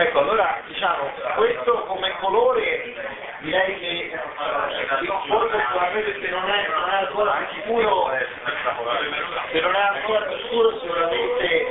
Ecco, allora diciamo, questo come colore direi che eh, forse sicuramente se non è, non è ancora sicuro, se non è ancora più scuro sicuramente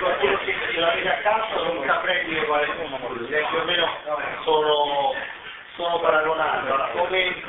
qualcuno che se la vede a casa non saprei dire quale numero, direi più o meno sono, sono paragonato, come,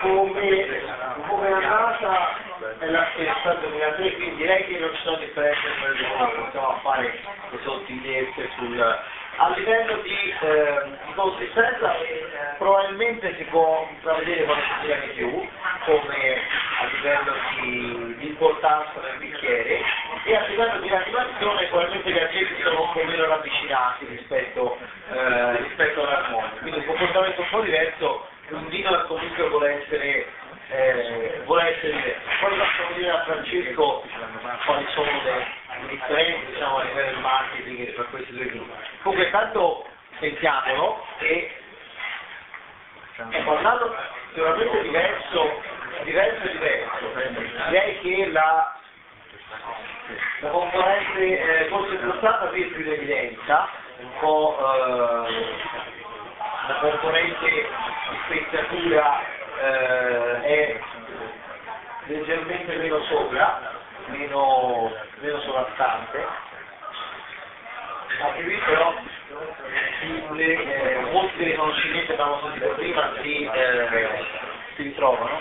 come, come a casa è la stessa 2003, quindi direi che non ci sono differenze per il mondo, possiamo fare le sottigliezze sul... A livello di, eh, di consistenza eh, probabilmente si può intravedere qualcosa di più, come a livello di, di, importanza del bicchiere e a livello di attivazione probabilmente gli agenti sono un po' meno ravvicinati rispetto, eh, rispetto all'armonia, quindi un comportamento un po' diverso, un vino comunque vuole essere vuole essere diverso. Poi facciamo dire a Francesco quali sono le differenze diciamo, a livello di marketing tra questi due gruppi. Comunque intanto sentiamolo e, ecco, e parlando sicuramente diverso, diverso diverso. Direi che la, la componente eh, forse più stata più in evidenza, un po' eh, la componente di spezzatura eh, è leggermente meno sopra, meno, meno sovrastante, anche qui però le, eh, molti dei riconoscimenti che abbiamo sentito prima si, eh, si ritrovano.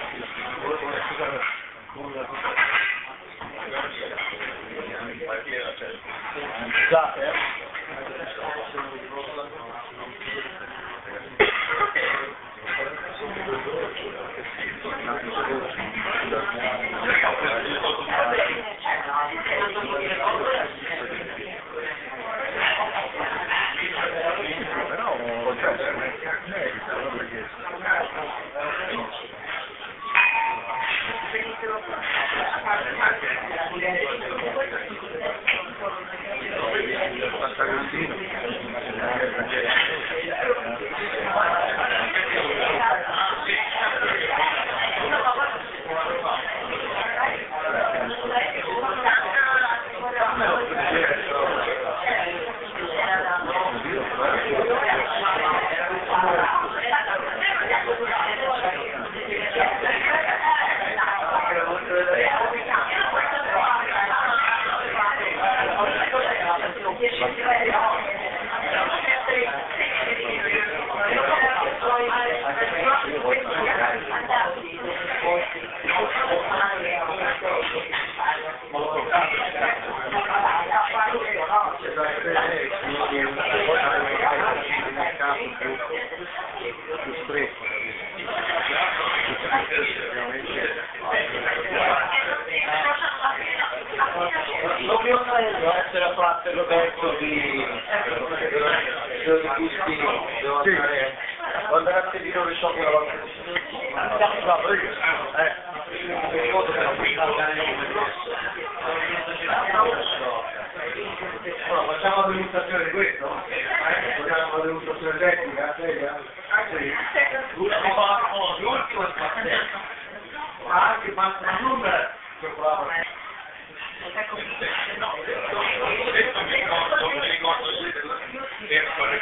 devono essere fatte penso di gusti devo andare devo andare a sentire dove ciò che la volta allora, eh. facciamo la degustazione di questo? Facciamo la degustazione tecnica? L'ultimo è l'ultimo è il pastello. Ma ah, anche il numero